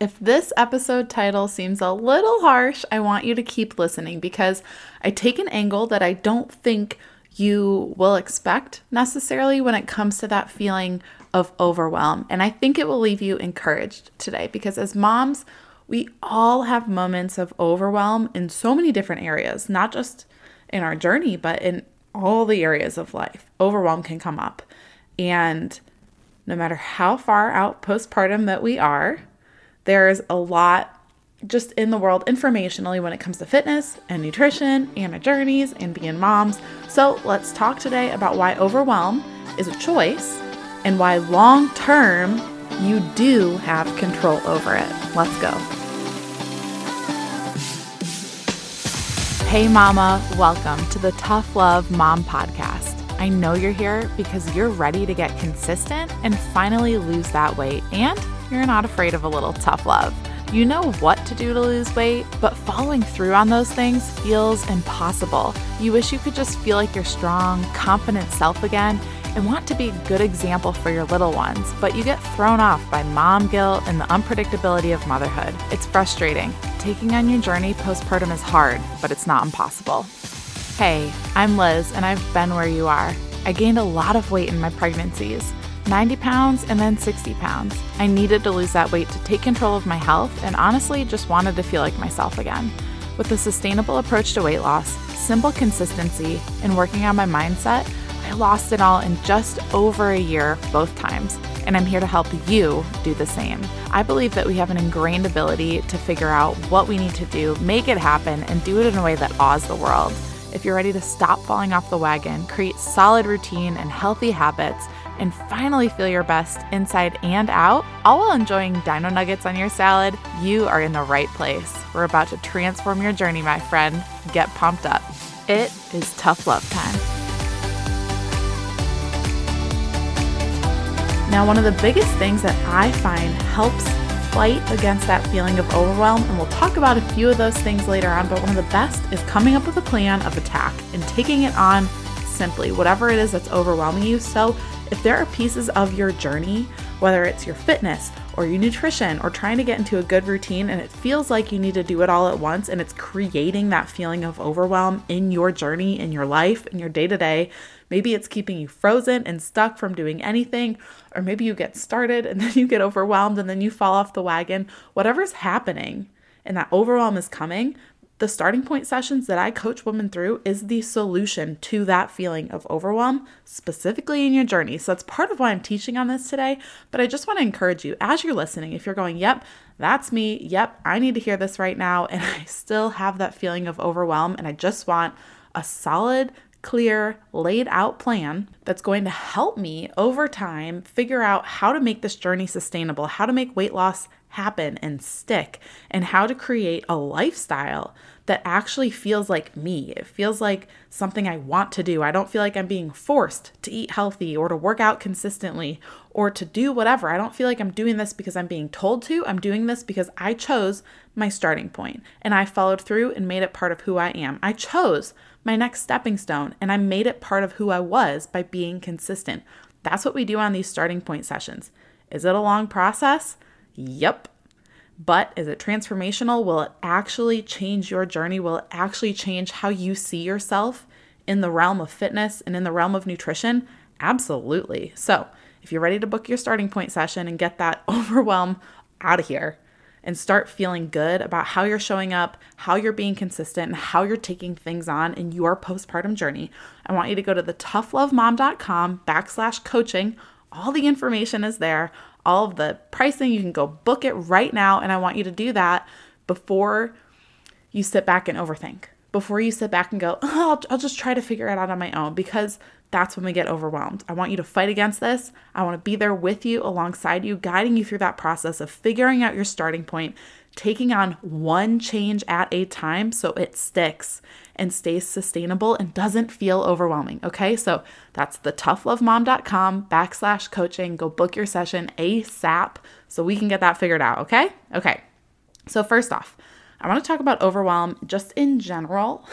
if this episode title seems a little harsh, I want you to keep listening because I take an angle that I don't think you will expect necessarily when it comes to that feeling of overwhelm. And I think it will leave you encouraged today because as moms, we all have moments of overwhelm in so many different areas, not just in our journey, but in all the areas of life. Overwhelm can come up. And no matter how far out postpartum that we are, there's a lot just in the world informationally when it comes to fitness and nutrition and our journeys and being moms. So let's talk today about why overwhelm is a choice and why long term you do have control over it. Let's go. Hey, Mama, welcome to the Tough Love Mom Podcast. I know you're here because you're ready to get consistent and finally lose that weight, and you're not afraid of a little tough love. You know what to do to lose weight, but following through on those things feels impossible. You wish you could just feel like your strong, confident self again and want to be a good example for your little ones, but you get thrown off by mom guilt and the unpredictability of motherhood. It's frustrating. Taking on your journey postpartum is hard, but it's not impossible. Hey, I'm Liz, and I've been where you are. I gained a lot of weight in my pregnancies 90 pounds and then 60 pounds. I needed to lose that weight to take control of my health and honestly just wanted to feel like myself again. With a sustainable approach to weight loss, simple consistency, and working on my mindset, I lost it all in just over a year both times, and I'm here to help you do the same. I believe that we have an ingrained ability to figure out what we need to do, make it happen, and do it in a way that awes the world. If you're ready to stop falling off the wagon, create solid routine and healthy habits, and finally feel your best inside and out, all while enjoying dino nuggets on your salad, you are in the right place. We're about to transform your journey, my friend. Get pumped up. It is tough love time. Now, one of the biggest things that I find helps fight against that feeling of overwhelm, and we'll talk about a few of those things later on, but one of the best is coming up with a plan of attack and taking it on simply, whatever it is that's overwhelming you. So, if there are pieces of your journey, whether it's your fitness or your nutrition or trying to get into a good routine, and it feels like you need to do it all at once and it's creating that feeling of overwhelm in your journey, in your life, in your day to day, maybe it's keeping you frozen and stuck from doing anything, or maybe you get started and then you get overwhelmed and then you fall off the wagon. Whatever's happening and that overwhelm is coming, the starting point sessions that I coach women through is the solution to that feeling of overwhelm, specifically in your journey. So that's part of why I'm teaching on this today. But I just want to encourage you as you're listening, if you're going, yep, that's me, yep, I need to hear this right now, and I still have that feeling of overwhelm, and I just want a solid, clear, laid out plan that's going to help me over time figure out how to make this journey sustainable, how to make weight loss happen and stick, and how to create a lifestyle that actually feels like me. It feels like something I want to do. I don't feel like I'm being forced to eat healthy or to work out consistently or to do whatever. I don't feel like I'm doing this because I'm being told to. I'm doing this because I chose my starting point and I followed through and made it part of who I am. I chose my next stepping stone and I made it part of who I was by being consistent. That's what we do on these starting point sessions. Is it a long process? Yep. But is it transformational? Will it actually change your journey? Will it actually change how you see yourself in the realm of fitness and in the realm of nutrition? Absolutely. So, if you're ready to book your starting point session and get that overwhelm out of here and start feeling good about how you're showing up, how you're being consistent, and how you're taking things on in your postpartum journey, I want you to go to the toughlovemom.com backslash coaching. All the information is there all of the pricing. You can go book it right now. And I want you to do that before you sit back and overthink, before you sit back and go, oh, I'll, I'll just try to figure it out on my own because that's when we get overwhelmed. I want you to fight against this. I want to be there with you, alongside you, guiding you through that process of figuring out your starting point, taking on one change at a time so it sticks and stays sustainable and doesn't feel overwhelming. Okay, so that's the toughlovemom.com backslash coaching. Go book your session ASAP so we can get that figured out. Okay, okay. So, first off, I want to talk about overwhelm just in general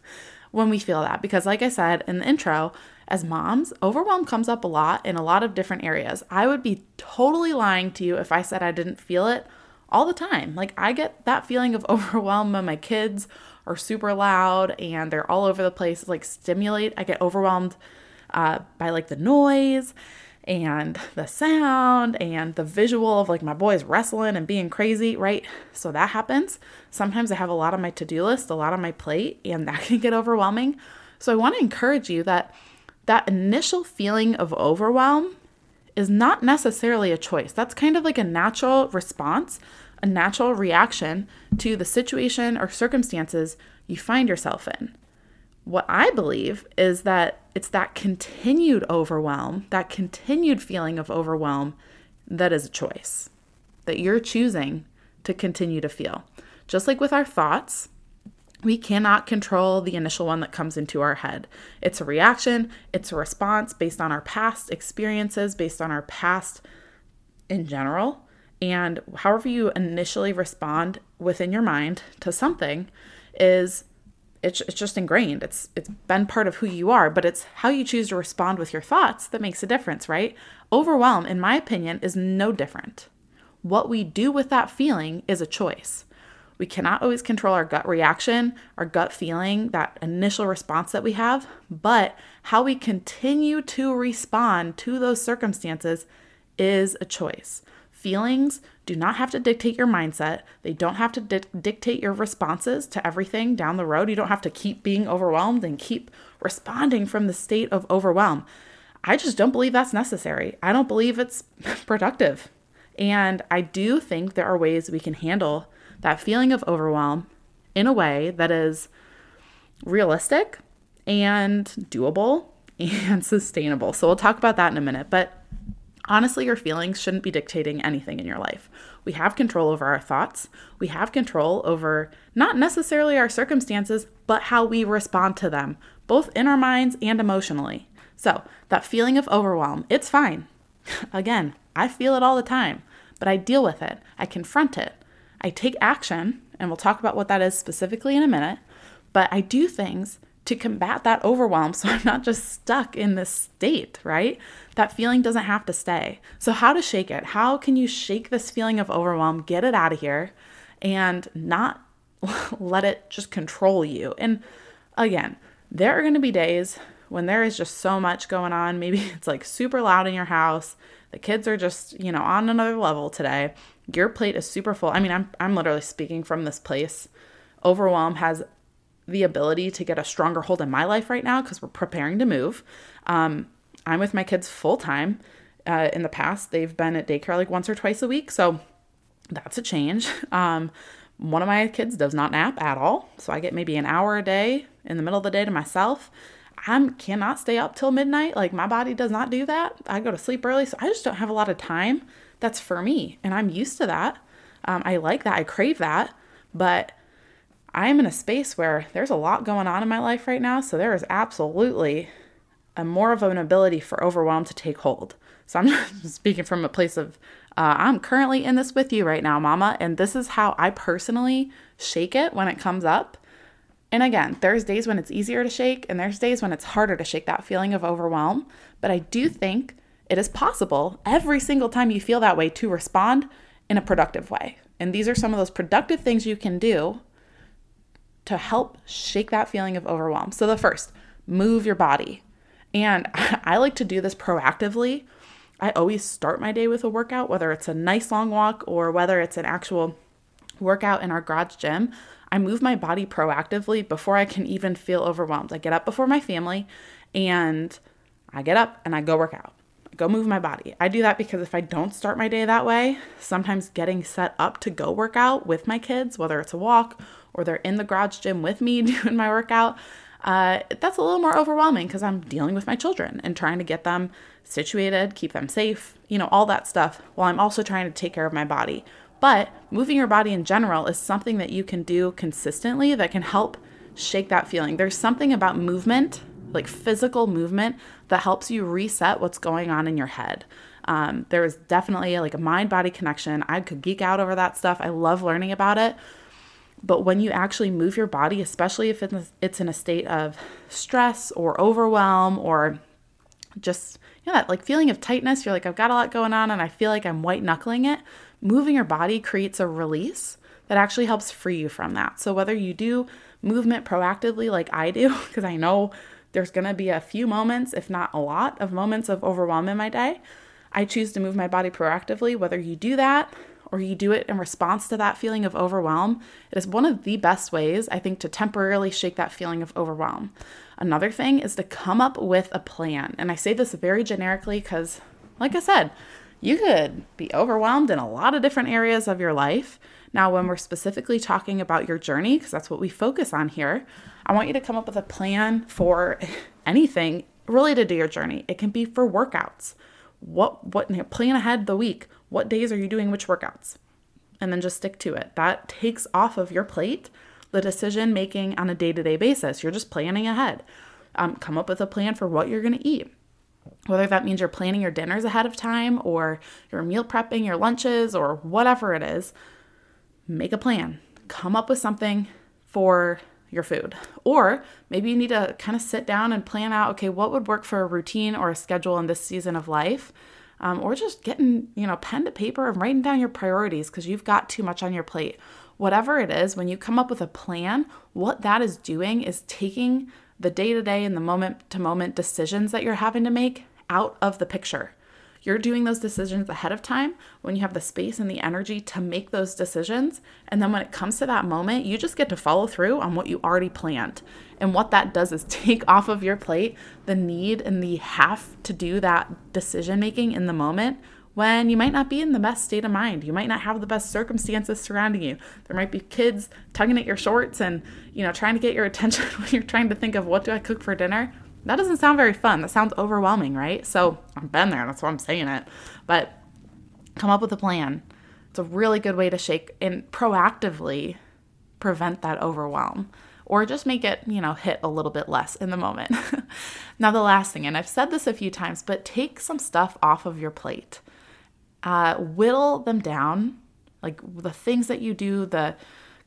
when we feel that, because, like I said in the intro, as moms, overwhelm comes up a lot in a lot of different areas. I would be totally lying to you if I said I didn't feel it all the time. Like I get that feeling of overwhelm when my kids are super loud and they're all over the place. Like stimulate. I get overwhelmed uh, by like the noise and the sound and the visual of like my boys wrestling and being crazy, right? So that happens. Sometimes I have a lot on my to do list, a lot on my plate, and that can get overwhelming. So I want to encourage you that that initial feeling of overwhelm is not necessarily a choice. That's kind of like a natural response, a natural reaction to the situation or circumstances you find yourself in. What I believe is that it's that continued overwhelm, that continued feeling of overwhelm that is a choice that you're choosing to continue to feel. Just like with our thoughts, we cannot control the initial one that comes into our head. It's a reaction, it's a response based on our past experiences, based on our past in general. And however you initially respond within your mind to something is it's, it's just ingrained. It's it's been part of who you are, but it's how you choose to respond with your thoughts that makes a difference, right? Overwhelm, in my opinion, is no different. What we do with that feeling is a choice. We cannot always control our gut reaction, our gut feeling, that initial response that we have, but how we continue to respond to those circumstances is a choice. Feelings do not have to dictate your mindset. They don't have to di- dictate your responses to everything down the road. You don't have to keep being overwhelmed and keep responding from the state of overwhelm. I just don't believe that's necessary. I don't believe it's productive. And I do think there are ways we can handle that feeling of overwhelm in a way that is realistic and doable and sustainable. So we'll talk about that in a minute. But Honestly, your feelings shouldn't be dictating anything in your life. We have control over our thoughts. We have control over not necessarily our circumstances, but how we respond to them, both in our minds and emotionally. So, that feeling of overwhelm, it's fine. Again, I feel it all the time, but I deal with it. I confront it. I take action, and we'll talk about what that is specifically in a minute, but I do things to combat that overwhelm so I'm not just stuck in this state, right? That feeling doesn't have to stay. So, how to shake it? How can you shake this feeling of overwhelm, get it out of here, and not let it just control you? And again, there are going to be days when there is just so much going on. Maybe it's like super loud in your house. The kids are just, you know, on another level today. Your plate is super full. I mean, I'm I'm literally speaking from this place. Overwhelm has the ability to get a stronger hold in my life right now because we're preparing to move. Um, I'm with my kids full time. Uh, in the past, they've been at daycare like once or twice a week, so that's a change. Um, one of my kids does not nap at all, so I get maybe an hour a day in the middle of the day to myself. I cannot stay up till midnight. Like my body does not do that. I go to sleep early, so I just don't have a lot of time. That's for me, and I'm used to that. Um, I like that. I crave that, but I'm in a space where there's a lot going on in my life right now, so there is absolutely a more of an ability for overwhelm to take hold. So I'm speaking from a place of uh, I'm currently in this with you right now, mama, and this is how I personally shake it when it comes up. And again, there's days when it's easier to shake, and there's days when it's harder to shake that feeling of overwhelm. But I do think it is possible every single time you feel that way to respond in a productive way. And these are some of those productive things you can do to help shake that feeling of overwhelm. So, the first, move your body. And I like to do this proactively. I always start my day with a workout, whether it's a nice long walk or whether it's an actual workout in our garage gym. I move my body proactively before I can even feel overwhelmed. I get up before my family and I get up and I go work out. Go move my body. I do that because if I don't start my day that way, sometimes getting set up to go work out with my kids, whether it's a walk or they're in the garage gym with me doing my workout, uh, that's a little more overwhelming because I'm dealing with my children and trying to get them situated, keep them safe, you know, all that stuff, while I'm also trying to take care of my body. But moving your body in general is something that you can do consistently that can help shake that feeling. There's something about movement, like physical movement, that helps you reset what's going on in your head. Um, there is definitely like a mind body connection. I could geek out over that stuff. I love learning about it. But when you actually move your body, especially if it's in a state of stress or overwhelm or just, you know, that like feeling of tightness, you're like, I've got a lot going on and I feel like I'm white knuckling it. moving your body creates a release that actually helps free you from that. So whether you do movement proactively like I do, because I know there's going to be a few moments, if not a lot of moments of overwhelm in my day, I choose to move my body proactively. Whether you do that or you do it in response to that feeling of overwhelm, it is one of the best ways, I think, to temporarily shake that feeling of overwhelm. Another thing is to come up with a plan. And I say this very generically because, like I said, you could be overwhelmed in a lot of different areas of your life. Now, when we're specifically talking about your journey, because that's what we focus on here, I want you to come up with a plan for anything related to your journey. It can be for workouts. What what plan ahead the week? What days are you doing which workouts? And then just stick to it. That takes off of your plate the decision making on a day-to-day basis. You're just planning ahead. Um, come up with a plan for what you're going to eat whether that means you're planning your dinners ahead of time or you're meal prepping your lunches or whatever it is, make a plan. Come up with something for your food. Or maybe you need to kind of sit down and plan out okay, what would work for a routine or a schedule in this season of life? Um, or just getting, you know, pen to paper and writing down your priorities because you've got too much on your plate. Whatever it is, when you come up with a plan, what that is doing is taking the day to day and the moment to moment decisions that you're having to make out of the picture. You're doing those decisions ahead of time when you have the space and the energy to make those decisions. And then when it comes to that moment, you just get to follow through on what you already planned. And what that does is take off of your plate the need and the have to do that decision making in the moment when you might not be in the best state of mind. You might not have the best circumstances surrounding you. There might be kids tugging at your shorts and, you know, trying to get your attention when you're trying to think of what do I cook for dinner. That doesn't sound very fun. That sounds overwhelming, right? So I've been there. That's why I'm saying it. But come up with a plan. It's a really good way to shake and proactively prevent that overwhelm or just make it, you know, hit a little bit less in the moment. now, the last thing, and I've said this a few times, but take some stuff off of your plate. Uh, whittle them down, like the things that you do, the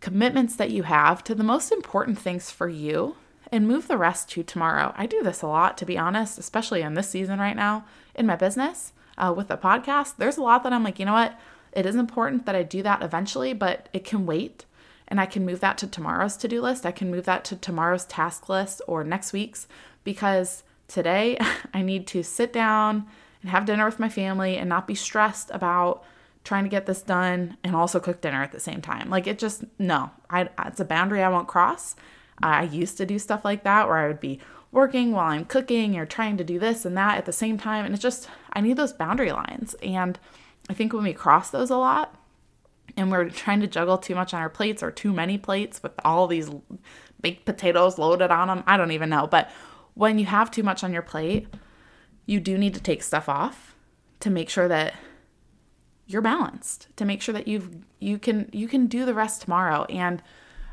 commitments that you have, to the most important things for you and move the rest to tomorrow. I do this a lot, to be honest, especially in this season right now in my business uh, with the podcast. There's a lot that I'm like, you know what? It is important that I do that eventually, but it can wait. And I can move that to tomorrow's to do list. I can move that to tomorrow's task list or next week's because today I need to sit down and have dinner with my family and not be stressed about trying to get this done and also cook dinner at the same time. Like it just no, I it's a boundary I won't cross. I used to do stuff like that where I would be working while I'm cooking or trying to do this and that at the same time. And it's just, I need those boundary lines. And I think when we cross those a lot and we're trying to juggle too much on our plates or too many plates with all these baked potatoes loaded on them, I don't even know. But when you have too much on your plate, you do need to take stuff off to make sure that you're balanced to make sure that you've you can you can do the rest tomorrow and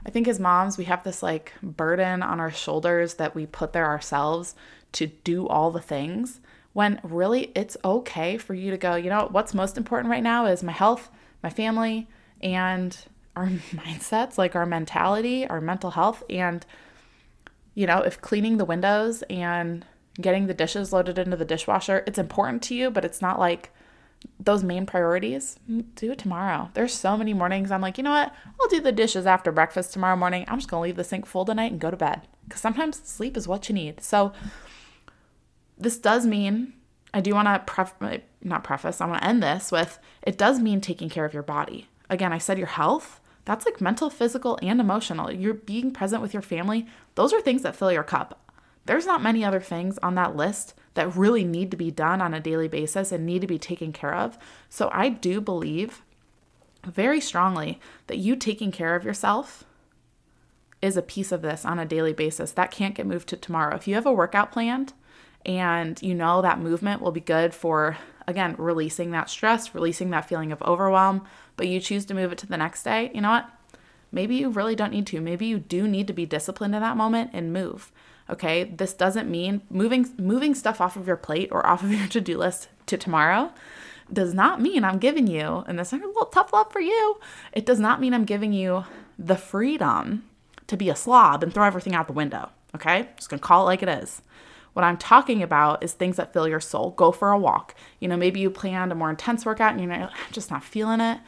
I think as moms, we have this like burden on our shoulders that we put there ourselves to do all the things when really it's okay for you to go, you know, what's most important right now is my health, my family, and our mindsets, like our mentality, our mental health. And, you know, if cleaning the windows and getting the dishes loaded into the dishwasher, it's important to you, but it's not like those main priorities, do it tomorrow. There's so many mornings I'm like, you know what? I'll do the dishes after breakfast tomorrow morning. I'm just going to leave the sink full tonight and go to bed because sometimes sleep is what you need. So, this does mean I do want to pref- uh, not preface, I want to end this with it does mean taking care of your body. Again, I said your health, that's like mental, physical, and emotional. You're being present with your family. Those are things that fill your cup. There's not many other things on that list that really need to be done on a daily basis and need to be taken care of. So I do believe very strongly that you taking care of yourself is a piece of this on a daily basis. That can't get moved to tomorrow. If you have a workout planned and you know that movement will be good for, again, releasing that stress, releasing that feeling of overwhelm, but you choose to move it to the next day, you know what? Maybe you really don't need to. Maybe you do need to be disciplined in that moment and move. Okay, this doesn't mean moving moving stuff off of your plate or off of your to-do list to tomorrow does not mean I'm giving you, and this is a little tough love for you. It does not mean I'm giving you the freedom to be a slob and throw everything out the window. Okay, just gonna call it like it is. What I'm talking about is things that fill your soul. Go for a walk. You know, maybe you planned a more intense workout and you're just not feeling it.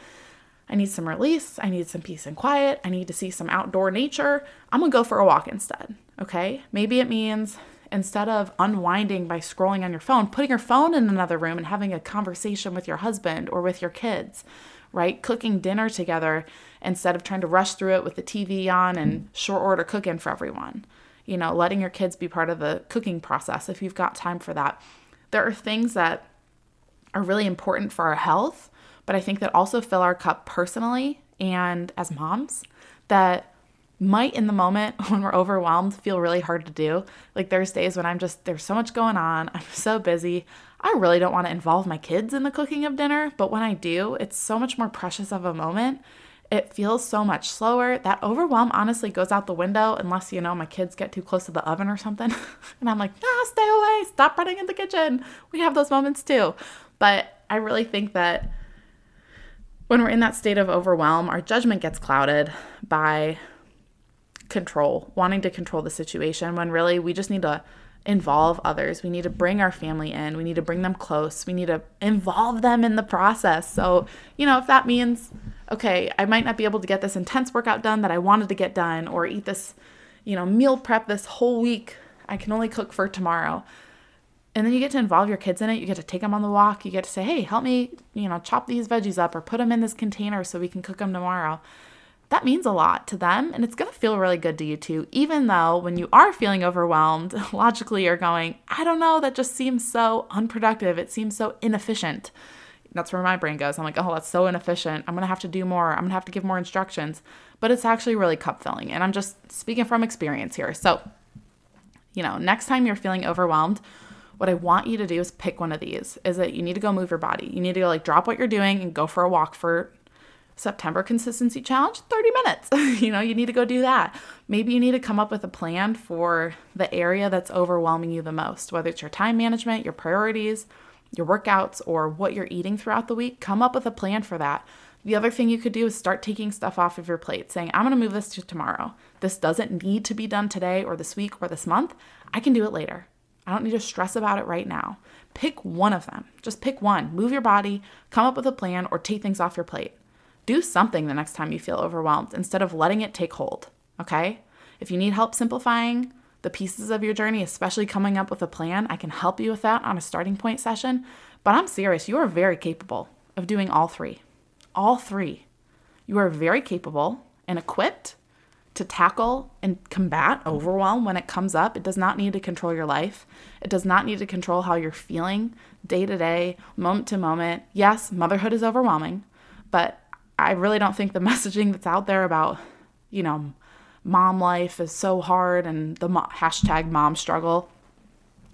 I need some release. I need some peace and quiet. I need to see some outdoor nature. I'm going to go for a walk instead. Okay. Maybe it means instead of unwinding by scrolling on your phone, putting your phone in another room and having a conversation with your husband or with your kids, right? Cooking dinner together instead of trying to rush through it with the TV on and short order cooking for everyone. You know, letting your kids be part of the cooking process if you've got time for that. There are things that are really important for our health, but I think that also fill our cup personally and as moms that might in the moment when we're overwhelmed feel really hard to do. Like there's days when I'm just there's so much going on. I'm so busy. I really don't want to involve my kids in the cooking of dinner, but when I do, it's so much more precious of a moment. It feels so much slower. That overwhelm honestly goes out the window unless you know my kids get too close to the oven or something. and I'm like, "Ah, stay away. Stop running in the kitchen." We have those moments too. But I really think that when we're in that state of overwhelm, our judgment gets clouded by control, wanting to control the situation when really we just need to involve others. We need to bring our family in. We need to bring them close. We need to involve them in the process. So, you know, if that means, okay, I might not be able to get this intense workout done that I wanted to get done or eat this, you know, meal prep this whole week, I can only cook for tomorrow. And then you get to involve your kids in it. You get to take them on the walk. You get to say, hey, help me, you know, chop these veggies up or put them in this container so we can cook them tomorrow. That means a lot to them and it's going to feel really good to you too even though when you are feeling overwhelmed logically you're going i don't know that just seems so unproductive. It seems so inefficient. That's where my brain goes. I'm like oh that's so inefficient. I'm going to have to do more. I'm going to have to give more instructions. But it's actually really cup filling and i'm just speaking from experience here. So you know next time you're feeling overwhelmed what I want you to do is pick one of these is that you need to go move your body. You need to go like drop what you're doing and go for a walk for September consistency challenge, 30 minutes. you know, you need to go do that. Maybe you need to come up with a plan for the area that's overwhelming you the most, whether it's your time management, your priorities, your workouts, or what you're eating throughout the week. Come up with a plan for that. The other thing you could do is start taking stuff off of your plate, saying, I'm to move this to tomorrow. This doesn't need to be done today or this week or this month. I can do it later. I don't need to stress about it right now. Pick one of them. Just pick one. Move your body, come up with a plan, or take things off your plate. Do something the next time you feel overwhelmed instead of letting it take hold, okay? If you need help simplifying the pieces of your journey, especially coming up with a plan, I can help you with that on a starting point session. But I'm serious, you are very capable of doing all three. All three. You are very capable and equipped to tackle and combat overwhelm when it comes up. It does not need to control your life. It does not need to control how you're feeling day to day, moment to moment. Yes, motherhood is overwhelming, but I really don't think the messaging that's out there about, you know, mom life is so hard and the mo- hashtag mom struggle.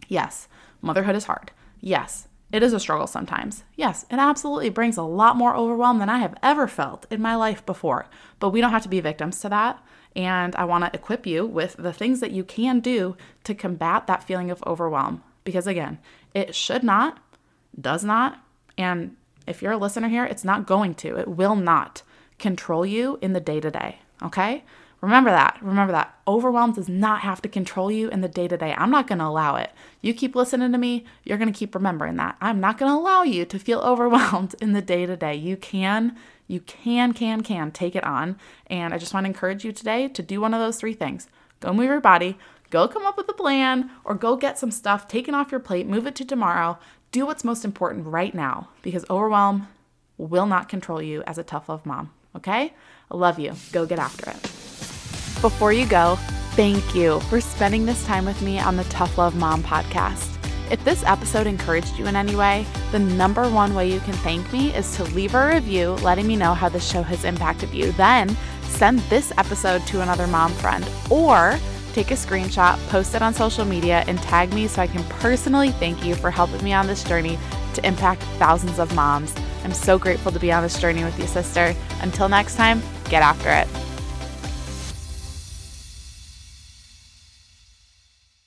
Yes, motherhood is hard. Yes, it is a struggle sometimes. Yes, it absolutely brings a lot more overwhelm than I have ever felt in my life before. But we don't have to be victims to that. And I want to equip you with the things that you can do to combat that feeling of overwhelm. Because again, it should not, does not, and if you're a listener here, it's not going to, it will not control you in the day to day. Okay? Remember that. Remember that. Overwhelm does not have to control you in the day to day. I'm not going to allow it. You keep listening to me, you're going to keep remembering that. I'm not going to allow you to feel overwhelmed in the day to day. You can, you can, can, can take it on. And I just want to encourage you today to do one of those three things go move your body, go come up with a plan, or go get some stuff taken off your plate, move it to tomorrow. Do what's most important right now because overwhelm will not control you as a tough love mom. Okay? I love you. Go get after it. Before you go, thank you for spending this time with me on the Tough Love Mom podcast. If this episode encouraged you in any way, the number one way you can thank me is to leave a review letting me know how the show has impacted you. Then send this episode to another mom friend or Take a screenshot, post it on social media, and tag me so I can personally thank you for helping me on this journey to impact thousands of moms. I'm so grateful to be on this journey with you, sister. Until next time, get after it.